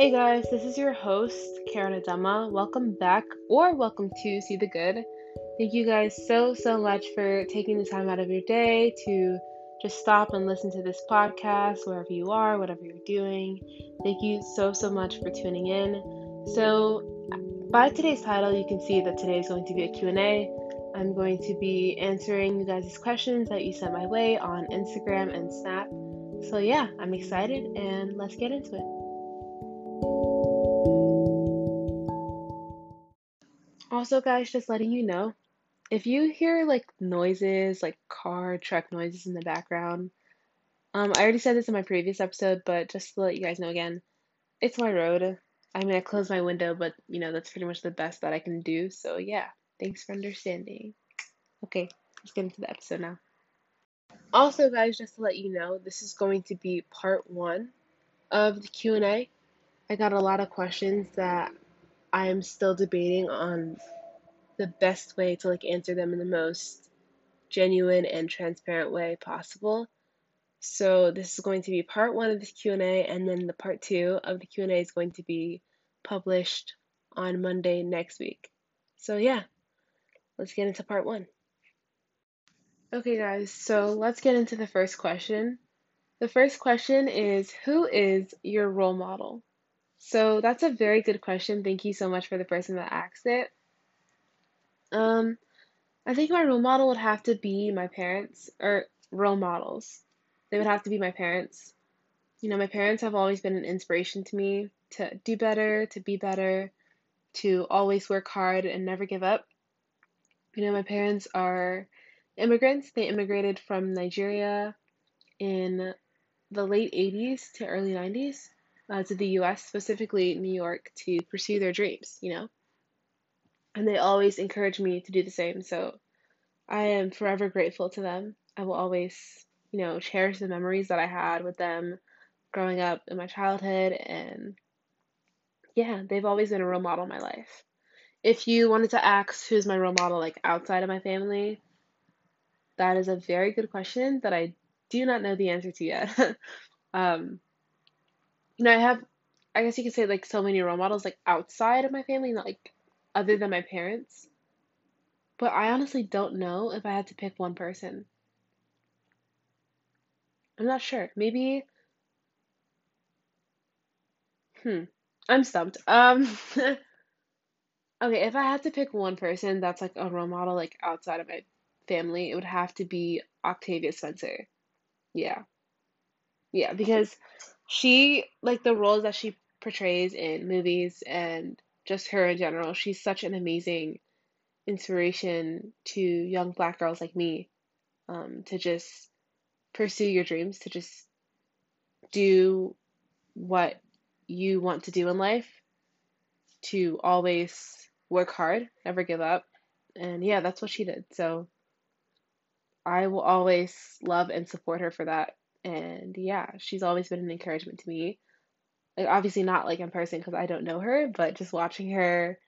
Hey guys, this is your host, Karen Edema. Welcome back, or welcome to See the Good. Thank you guys so, so much for taking the time out of your day to just stop and listen to this podcast wherever you are, whatever you're doing. Thank you so, so much for tuning in. So, by today's title, you can see that today is going to be a Q&A. I'm going to be answering you guys' questions that you sent my way on Instagram and Snap. So, yeah, I'm excited and let's get into it. Also, guys, just letting you know if you hear like noises, like car, truck noises in the background, um, I already said this in my previous episode, but just to let you guys know again, it's my road. I'm gonna close my window, but you know, that's pretty much the best that I can do. So, yeah, thanks for understanding. Okay, let's get into the episode now. Also, guys, just to let you know, this is going to be part one of the Q&A. I got a lot of questions that I am still debating on the best way to like answer them in the most genuine and transparent way possible. So this is going to be part one of this Q&A and then the part two of the Q&A is going to be published on Monday next week. So yeah, let's get into part one. Okay guys, so let's get into the first question. The first question is Who is your role model? So that's a very good question. Thank you so much for the person that asked it. Um, I think my role model would have to be my parents, or role models. They would have to be my parents. You know, my parents have always been an inspiration to me to do better, to be better, to always work hard and never give up. You know, my parents are immigrants. They immigrated from Nigeria in the late 80s to early 90s uh, to the US, specifically New York, to pursue their dreams, you know? And they always encourage me to do the same. So I am forever grateful to them. I will always, you know, cherish the memories that I had with them growing up in my childhood. And yeah, they've always been a role model in my life. If you wanted to ask who's my role model, like outside of my family, that is a very good question that I do not know the answer to yet. um, you know, I have, I guess you could say like so many role models like outside of my family, not like other than my parents. But I honestly don't know if I had to pick one person. I'm not sure. Maybe. Hmm. I'm stumped. Um. okay, if I had to pick one person that's like a role model, like outside of my family, it would have to be Octavia Spencer. Yeah. Yeah, because she like the roles that she portrays in movies and just her in general she's such an amazing inspiration to young black girls like me um, to just pursue your dreams to just do what you want to do in life to always work hard never give up. And yeah that's what she did. So i will always love and support her for that and yeah, she's always been an encouragement to me. Like obviously not like in person because I don't know her, but just watching her,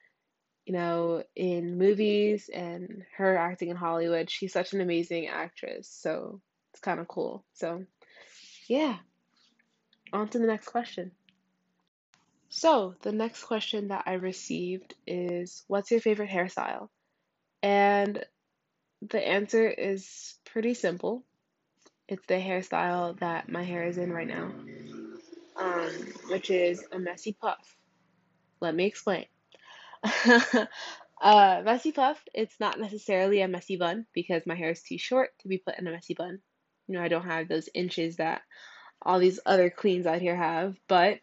you know, in movies and her acting in Hollywood, she's such an amazing actress. So it's kind of cool. So yeah. On to the next question. So, the next question that I received is What's your favorite hairstyle? And the answer is pretty simple. It's the hairstyle that my hair is in right now, um, which is a messy puff. Let me explain. uh, messy puff, it's not necessarily a messy bun because my hair is too short to be put in a messy bun. You know, I don't have those inches that all these other queens out here have, but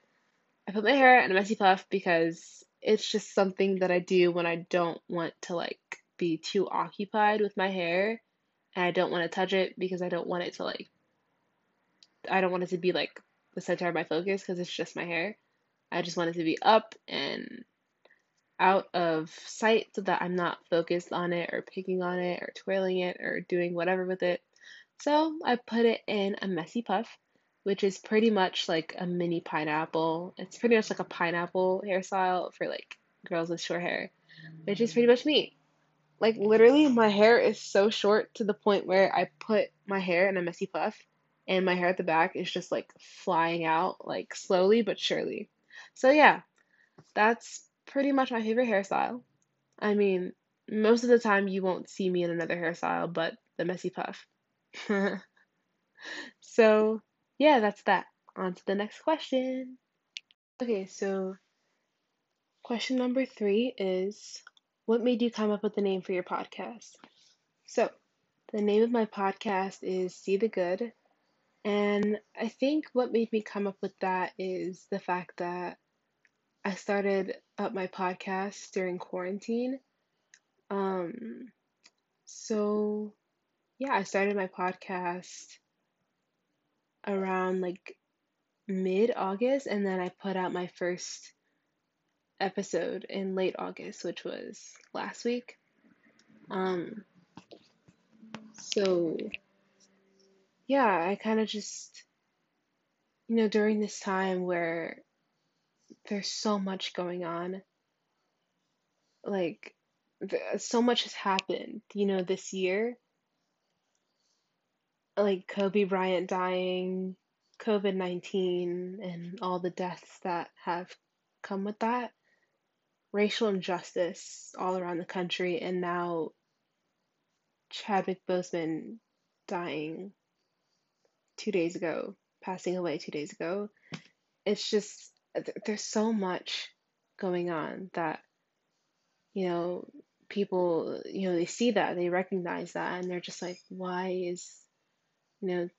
I put my hair in a messy puff because it's just something that I do when I don't want to like be too occupied with my hair and I don't want to touch it because I don't want it to like I don't want it to be like the center of my focus because it's just my hair. I just want it to be up and out of sight so that I'm not focused on it or picking on it or twirling it or doing whatever with it. So I put it in a messy puff, which is pretty much like a mini pineapple. It's pretty much like a pineapple hairstyle for like girls with short hair, which is pretty much me. Like literally, my hair is so short to the point where I put my hair in a messy puff, and my hair at the back is just like flying out, like slowly but surely. So yeah, that's pretty much my favorite hairstyle. I mean, most of the time you won't see me in another hairstyle but the messy puff. so yeah, that's that. On to the next question. Okay, so question number three is what made you come up with the name for your podcast? So, the name of my podcast is See the Good. And I think what made me come up with that is the fact that I started up my podcast during quarantine. Um, so yeah, I started my podcast around like mid August, and then I put out my first episode in late August, which was last week. Um, so yeah, I kind of just, you know, during this time where there's so much going on, like, so much has happened, you know, this year. Like Kobe Bryant dying, COVID 19, and all the deaths that have come with that, racial injustice all around the country, and now Chadwick Boseman dying two days ago, passing away two days ago. It's just, there's so much going on that, you know, people, you know, they see that, they recognize that, and they're just like, why is, you know,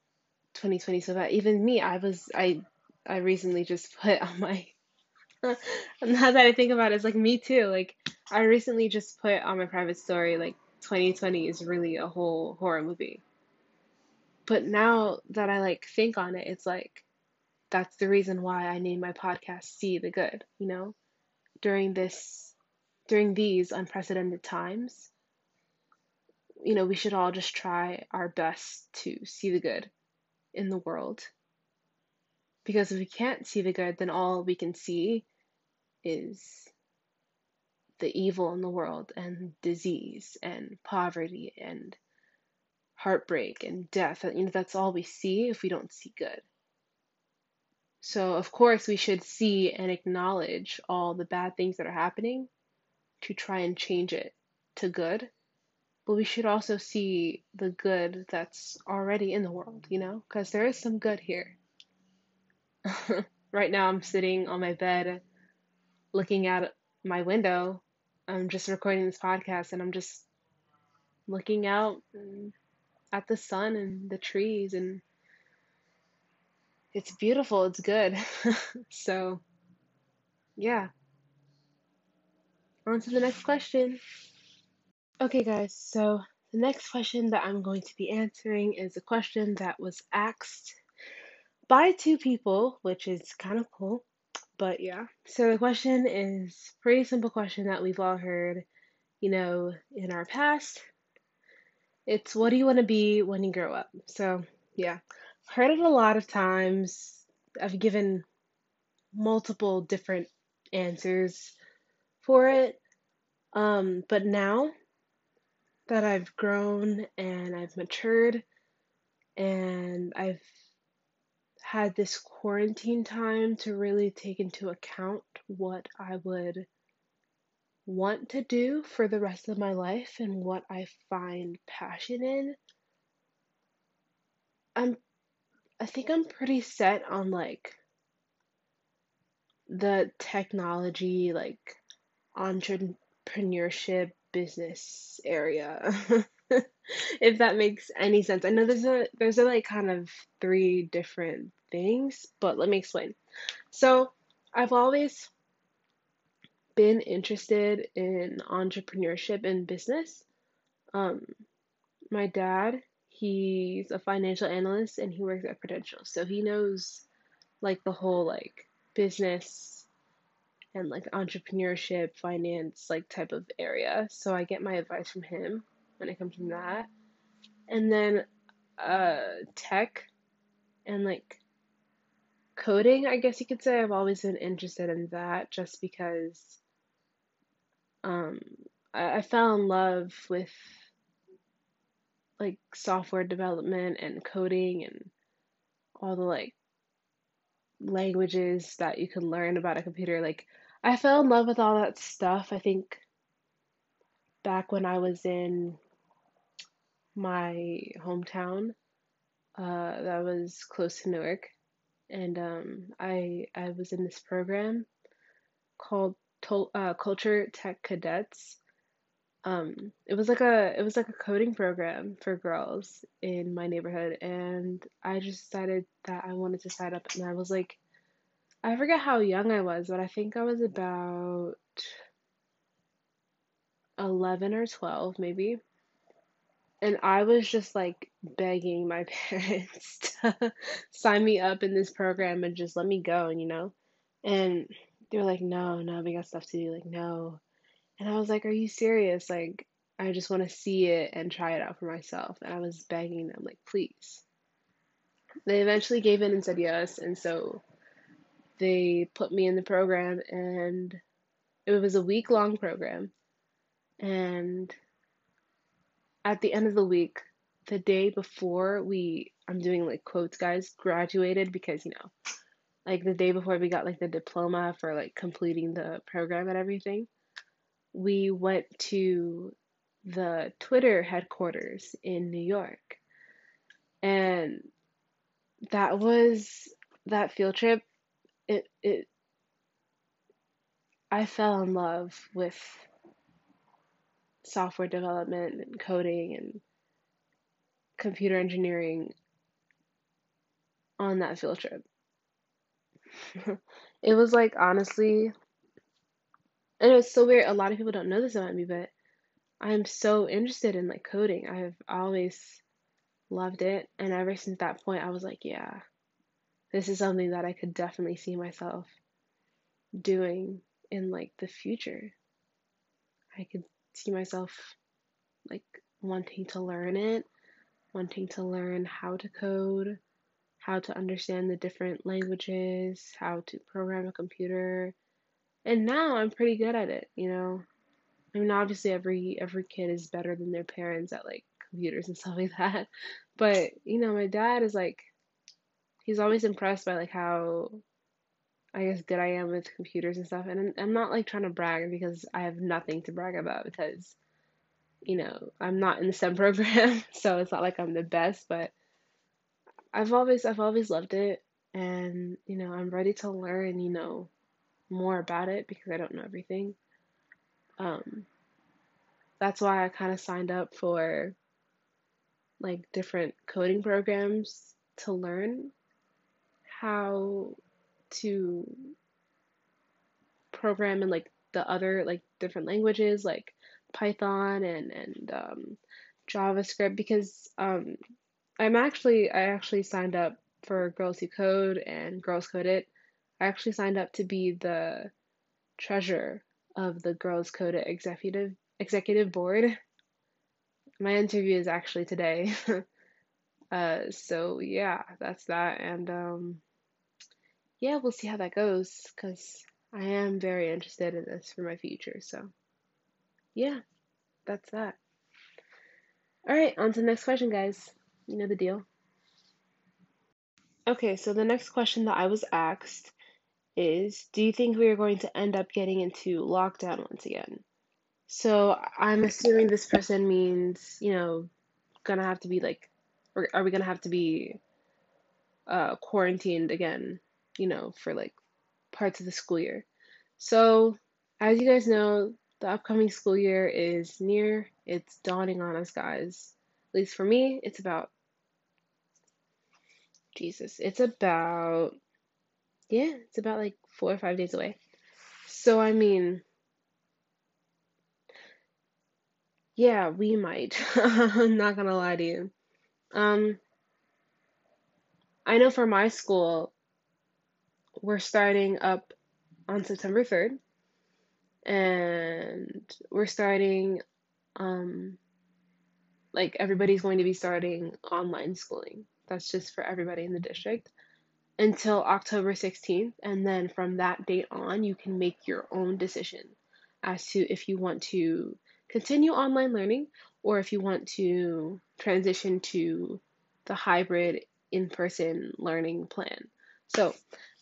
2020 so bad? Even me, I was, I, I recently just put on my, now that I think about it, it's like me too. Like, I recently just put on my private story, like, 2020 is really a whole horror movie. But now that I like think on it, it's like that's the reason why I named my podcast See the Good, you know? During this during these unprecedented times, you know, we should all just try our best to see the good in the world. Because if we can't see the good, then all we can see is the evil in the world and disease and poverty and heartbreak and death. You know, that's all we see if we don't see good. So, of course, we should see and acknowledge all the bad things that are happening to try and change it to good. But we should also see the good that's already in the world, you know, because there is some good here. right now, I'm sitting on my bed looking at my window. I'm just recording this podcast and I'm just looking out at the sun and the trees and it's beautiful, it's good. so, yeah. On to the next question. Okay, guys, so the next question that I'm going to be answering is a question that was asked by two people, which is kind of cool. But yeah, so the question is pretty simple question that we've all heard, you know, in our past. It's what do you want to be when you grow up? So, yeah, heard it a lot of times. I've given multiple different answers for it. Um, but now that I've grown and I've matured and I've had this quarantine time to really take into account what I would want to do for the rest of my life and what I find passion in, I'm I think I'm pretty set on like the technology like entrepreneurship business area. if that makes any sense. I know there's a there's a like kind of three different things, but let me explain. So, I've always been interested in entrepreneurship and business. Um, my dad, he's a financial analyst and he works at Prudential, so he knows like the whole like business and like entrepreneurship, finance like type of area. So I get my advice from him when it comes from that. And then uh tech and like coding, I guess you could say I've always been interested in that just because um I, I fell in love with like software development and coding and all the like languages that you can learn about a computer. Like, I fell in love with all that stuff, I think, back when I was in my hometown, uh, that was close to Newark. And um, I I was in this program called Tol- uh, Culture Tech Cadets. Um, it was like a it was like a coding program for girls in my neighborhood, and I just decided that I wanted to sign up, and I was like, I forget how young I was, but I think I was about 11 or 12 maybe. And I was just like begging my parents to sign me up in this program and just let me go, and you know? And they were like, no, no, we got stuff to do. Like, no. And I was like, are you serious? Like, I just want to see it and try it out for myself. And I was begging them, like, please. They eventually gave in and said yes. And so they put me in the program, and it was a week long program. And at the end of the week, the day before we, I'm doing like quotes, guys, graduated because, you know, like the day before we got like the diploma for like completing the program and everything, we went to the Twitter headquarters in New York. And that was that field trip. It, it, I fell in love with software development and coding and computer engineering on that field trip. it was like honestly, and it was so weird. A lot of people don't know this about me, but I'm so interested in like coding. I've always loved it, and ever since that point, I was like, yeah, this is something that I could definitely see myself doing in like the future. I could see myself like wanting to learn it, wanting to learn how to code, how to understand the different languages, how to program a computer. And now I'm pretty good at it, you know. I mean obviously every every kid is better than their parents at like computers and stuff like that. But, you know, my dad is like he's always impressed by like how I guess good I am with computers and stuff. And I'm, not like trying to brag because I have nothing to brag about because you know, I'm not in the STEM program, so it's not like I'm the best, but I've always I've always loved it and you know I'm ready to learn you know more about it because I don't know everything. Um, that's why I kind of signed up for like different coding programs to learn how to program in like the other like different languages like Python and and um, JavaScript because um, I'm actually I actually signed up for Girls Who Code and Girls Code It. I actually signed up to be the treasurer of the Girls Code It executive executive board. My interview is actually today. uh, so yeah, that's that, and um, yeah, we'll see how that goes because I am very interested in this for my future. So yeah, that's that. All right, on to the next question, guys. You know the deal. Okay, so the next question that I was asked is Do you think we are going to end up getting into lockdown once again? So I'm assuming this person means, you know, gonna have to be like, are we gonna have to be uh, quarantined again, you know, for like parts of the school year? So, as you guys know, the upcoming school year is near. It's dawning on us, guys. At least for me, it's about Jesus, it's about, yeah, it's about like four or five days away. So, I mean, yeah, we might. I'm not gonna lie to you. Um, I know for my school, we're starting up on September 3rd, and we're starting, um, like everybody's going to be starting online schooling. That's just for everybody in the district until October 16th. And then from that date on, you can make your own decision as to if you want to continue online learning or if you want to transition to the hybrid in person learning plan. So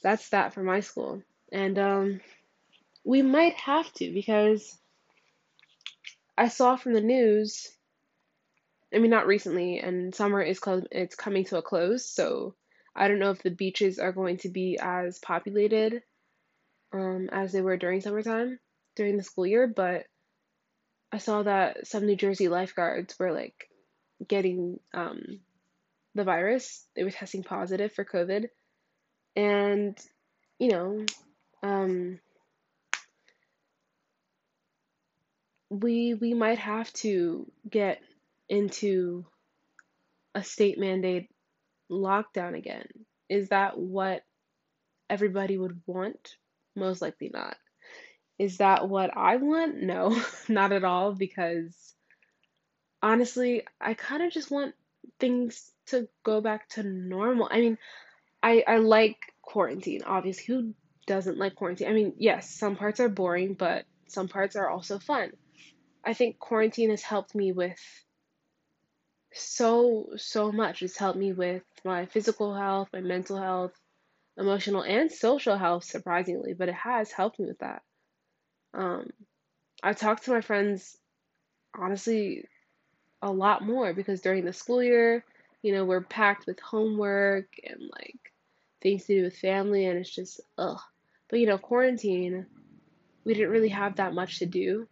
that's that for my school. And um, we might have to because I saw from the news. I mean, not recently, and summer is close. It's coming to a close, so I don't know if the beaches are going to be as populated um, as they were during summertime during the school year. But I saw that some New Jersey lifeguards were like getting um, the virus. They were testing positive for COVID, and you know, um, we we might have to get into a state mandate lockdown again. Is that what everybody would want? Most likely not. Is that what I want? No, not at all because honestly, I kind of just want things to go back to normal. I mean, I I like quarantine. Obviously, who doesn't like quarantine? I mean, yes, some parts are boring, but some parts are also fun. I think quarantine has helped me with so so much. It's helped me with my physical health, my mental health, emotional and social health surprisingly, but it has helped me with that. Um I talk to my friends honestly a lot more because during the school year, you know, we're packed with homework and like things to do with family and it's just ugh. But you know, quarantine, we didn't really have that much to do.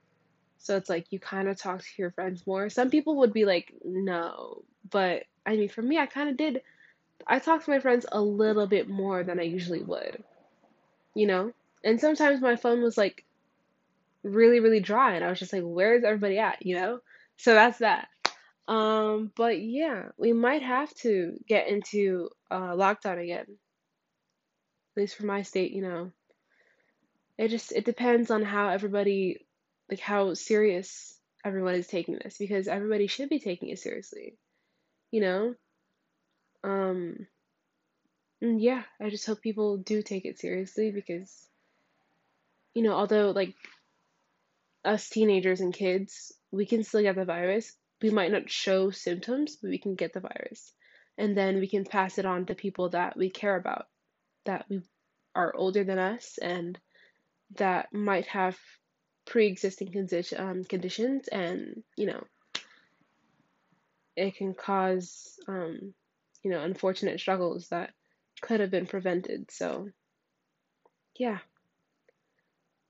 So it's like you kind of talk to your friends more. Some people would be like, no. But I mean, for me, I kind of did. I talked to my friends a little bit more than I usually would, you know? And sometimes my phone was like really, really dry and I was just like, where is everybody at, you know? So that's that. Um, but yeah, we might have to get into uh, lockdown again. At least for my state, you know. It just it depends on how everybody like how serious everyone is taking this because everybody should be taking it seriously, you know? Um yeah, I just hope people do take it seriously because you know, although like us teenagers and kids, we can still get the virus. We might not show symptoms, but we can get the virus. And then we can pass it on to people that we care about, that we are older than us and that might have pre-existing condition, um, conditions and you know it can cause um, you know unfortunate struggles that could have been prevented so yeah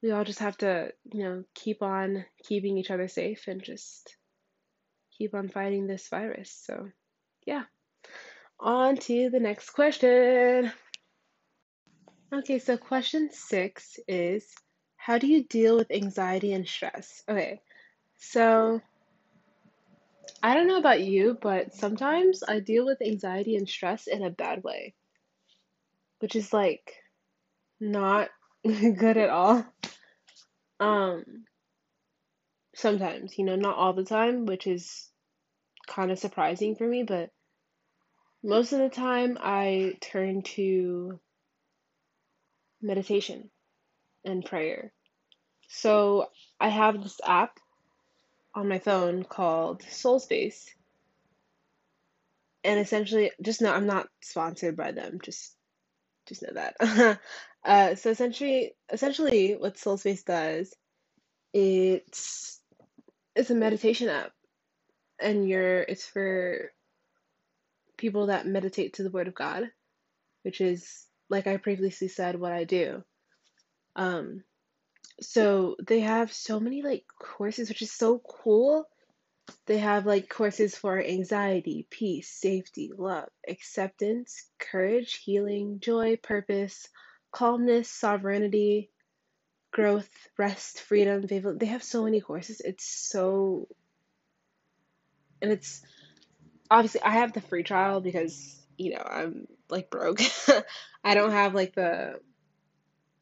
we all just have to you know keep on keeping each other safe and just keep on fighting this virus. So yeah. On to the next question. Okay so question six is how do you deal with anxiety and stress? Okay so I don't know about you, but sometimes I deal with anxiety and stress in a bad way, which is like not good at all. Um, sometimes, you know, not all the time, which is kind of surprising for me, but most of the time I turn to meditation and prayer. So I have this app on my phone called Soul Space. And essentially, just know I'm not sponsored by them. Just, just know that. uh, so essentially, essentially, what Soul Space does, it's it's a meditation app, and you're it's for people that meditate to the Word of God, which is like I previously said, what I do. Um, so they have so many like courses, which is so cool. They have like courses for anxiety, peace, safety, love, acceptance, courage, healing, joy, purpose, calmness, sovereignty, growth, rest, freedom. They they have so many courses. It's so and it's obviously I have the free trial because you know I'm like broke. I don't have like the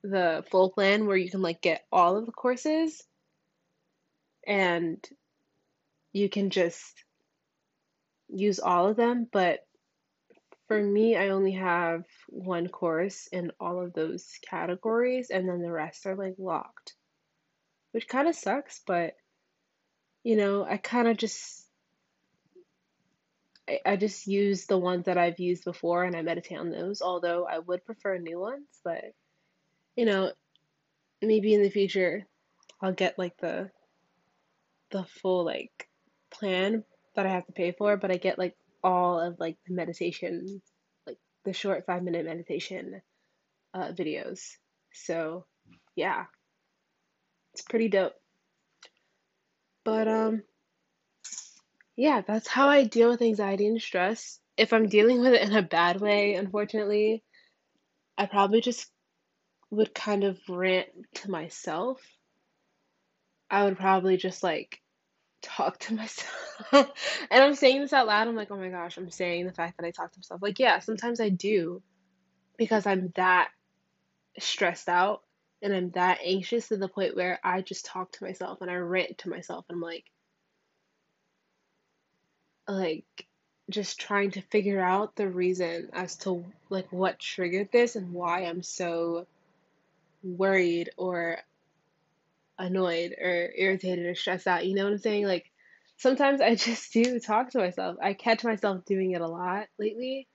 the full plan where you can like get all of the courses and you can just use all of them, but for me, I only have one course in all of those categories, and then the rest are like locked, which kind of sucks, but you know, I kind of just I, I just use the ones that I've used before and I meditate on those, although I would prefer new ones, but you know, maybe in the future I'll get like the the full like plan that I have to pay for, but I get like all of like the meditation, like the short five minute meditation uh, videos. So yeah, it's pretty dope. But um, yeah, that's how I deal with anxiety and stress. If I'm dealing with it in a bad way, unfortunately, I probably just would kind of rant to myself. I would probably just like talk to myself. and I'm saying this out loud. I'm like, oh my gosh, I'm saying the fact that I talk to myself. Like, yeah, sometimes I do because I'm that stressed out and I'm that anxious to the point where I just talk to myself and I rant to myself. And I'm like, like just trying to figure out the reason as to like what triggered this and why I'm so worried or annoyed or irritated or stressed out. You know what I'm saying? Like sometimes I just do talk to myself. I catch myself doing it a lot lately,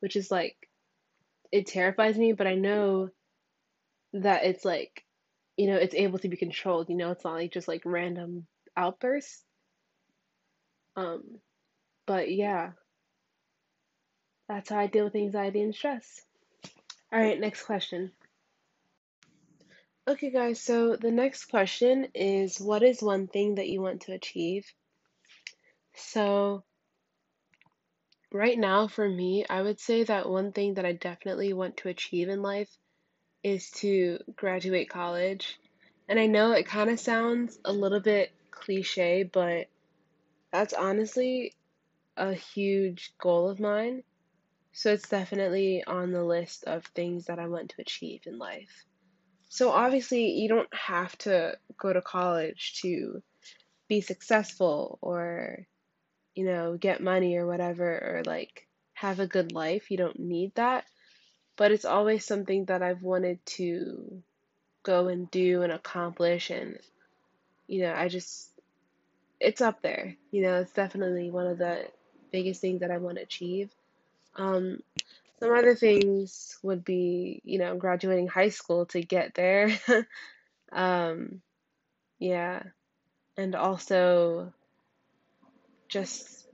which is like it terrifies me, but I know that it's like you know, it's able to be controlled, you know, it's not like just like random outbursts. Um but yeah, that's how I deal with anxiety and stress. All right, next question. Okay, guys, so the next question is what is one thing that you want to achieve? So, right now, for me, I would say that one thing that I definitely want to achieve in life is to graduate college. And I know it kind of sounds a little bit cliche, but that's honestly a huge goal of mine. So, it's definitely on the list of things that I want to achieve in life. So obviously, you don't have to go to college to be successful or, you know, get money or whatever, or like have a good life. You don't need that. But it's always something that I've wanted to go and do and accomplish. And, you know, I just, it's up there. You know, it's definitely one of the biggest things that I want to achieve. Um, some other things would be, you know, graduating high school to get there. um, yeah. And also just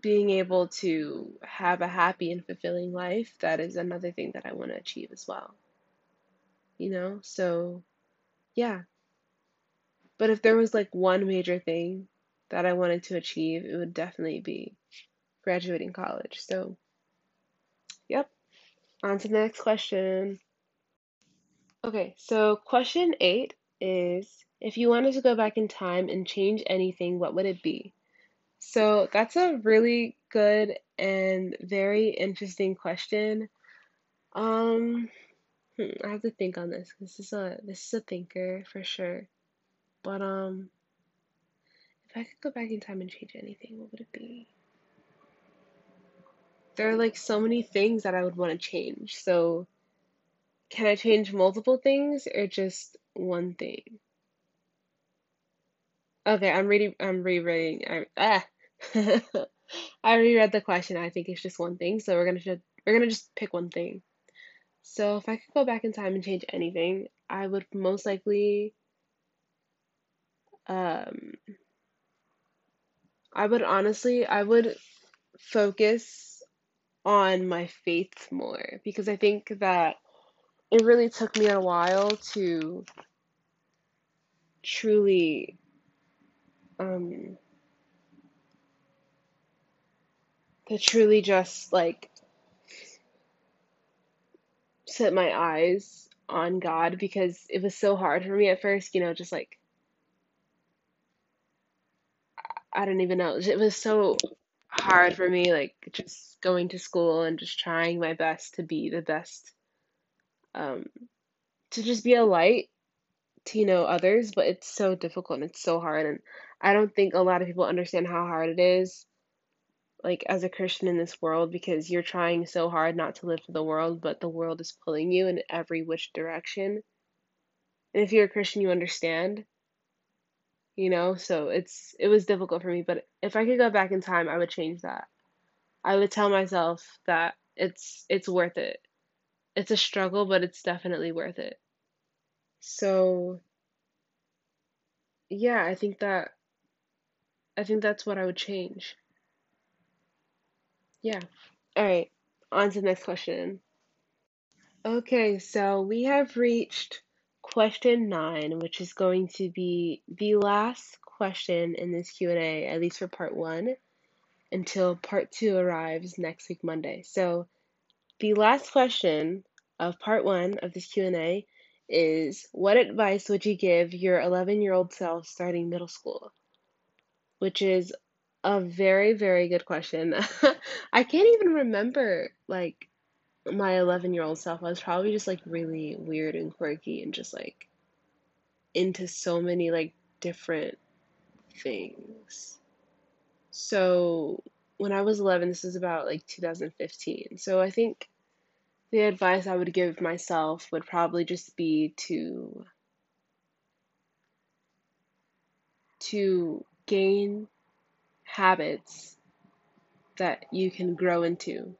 being able to have a happy and fulfilling life. That is another thing that I want to achieve as well. You know? So, yeah. But if there was like one major thing that I wanted to achieve, it would definitely be graduating college. So, Yep. On to the next question. Okay, so question eight is if you wanted to go back in time and change anything, what would it be? So that's a really good and very interesting question. Um, hmm, I have to think on this. This is a this is a thinker for sure. But um, if I could go back in time and change anything, what would it be? There are like so many things that I would want to change. So, can I change multiple things or just one thing? Okay, I'm reading. I'm rereading. I, ah, I reread the question. I think it's just one thing. So we're gonna we're gonna just pick one thing. So if I could go back in time and change anything, I would most likely. Um, I would honestly, I would focus on my faith more because I think that it really took me a while to truly um to truly just like set my eyes on God because it was so hard for me at first, you know, just like I don't even know. It was so hard for me, like just going to school and just trying my best to be the best, um, to just be a light to, you know, others, but it's so difficult and it's so hard. And I don't think a lot of people understand how hard it is, like as a Christian in this world, because you're trying so hard not to live for the world, but the world is pulling you in every which direction. And if you're a Christian, you understand, you know? So it's it was difficult for me, but if I could go back in time, I would change that. I would tell myself that it's it's worth it. It's a struggle, but it's definitely worth it. So yeah, I think that I think that's what I would change. Yeah. All right. On to the next question. Okay, so we have reached question 9, which is going to be the last question in this Q&A, at least for part 1, until part 2 arrives next week Monday. So, the last question of part 1 of this Q&A is what advice would you give your 11-year-old self starting middle school? Which is a very, very good question. I can't even remember like my 11 year old self. I was probably just like really weird and quirky and just like into so many like different things. So when I was 11, this is about like 2015. So I think the advice I would give myself would probably just be to to gain habits that you can grow into,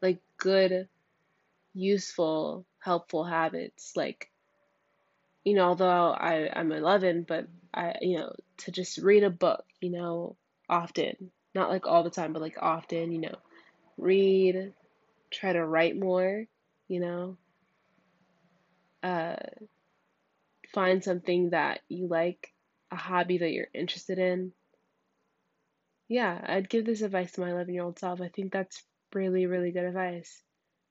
like good, useful, helpful habits. Like, you know, although I, I'm 11, but I, you know, to just read a book, you know, often, not like all the time, but like often, you know, read, try to write more, you know, uh, find something that you like, a hobby that you're interested in yeah, I'd give this advice to my 11 year old self. I think that's really, really good advice.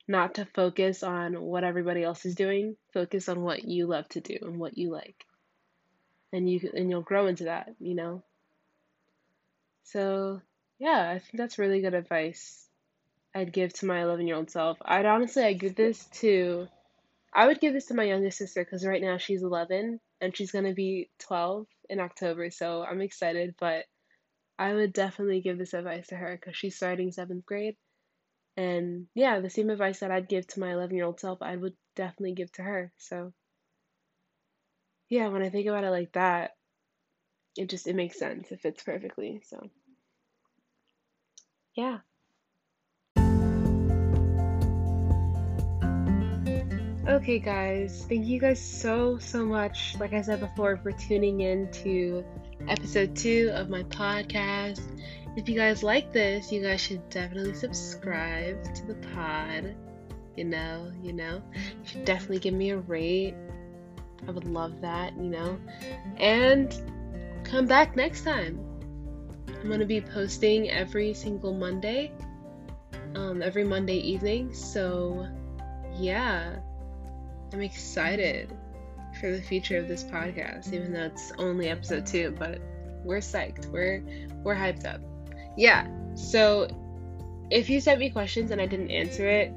Not to focus on what everybody else is doing, focus on what you love to do and what you like. And you and you'll grow into that, you know. So, yeah, I think that's really good advice I'd give to my 11 year old self. I'd honestly I'd give this to I would give this to my youngest sister cuz right now she's 11 and she's going to be 12 in October. So, I'm excited, but I would definitely give this advice to her because she's starting seventh grade. And yeah, the same advice that I'd give to my 11 year old self, I would definitely give to her. So yeah, when I think about it like that, it just it makes sense. It fits perfectly. So yeah. Okay, guys, thank you guys so, so much, like I said before, for tuning in to episode two of my podcast. If you guys like this, you guys should definitely subscribe to the pod. You know, you know, you should definitely give me a rate. I would love that, you know, and come back next time. I'm gonna be posting every single Monday, um, every Monday evening. So, yeah, I'm excited for the future of this podcast, even though it's only episode two, but we're psyched. We're we're hyped up. Yeah. So if you sent me questions and I didn't answer it,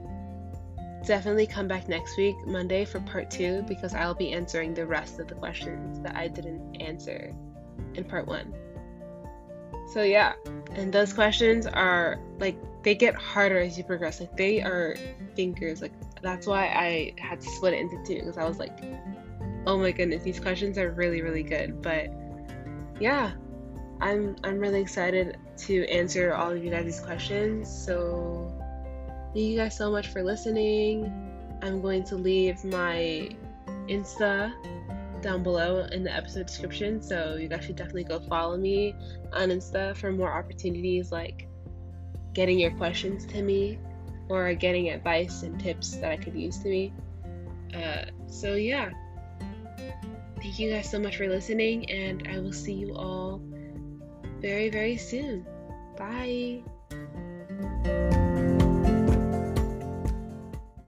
definitely come back next week, Monday, for part two, because I'll be answering the rest of the questions that I didn't answer in part one. So yeah, and those questions are like they get harder as you progress. Like they are thinkers. Like that's why I had to split it into two because I was like, oh my goodness, these questions are really, really good. But yeah, I'm I'm really excited to answer all of you guys' questions. So thank you guys so much for listening. I'm going to leave my Insta down below in the episode description. So you guys should definitely go follow me on Insta for more opportunities like getting your questions to me or getting advice and tips that I could use to me. Uh, so yeah. Thank you guys so much for listening, and I will see you all very, very soon. Bye.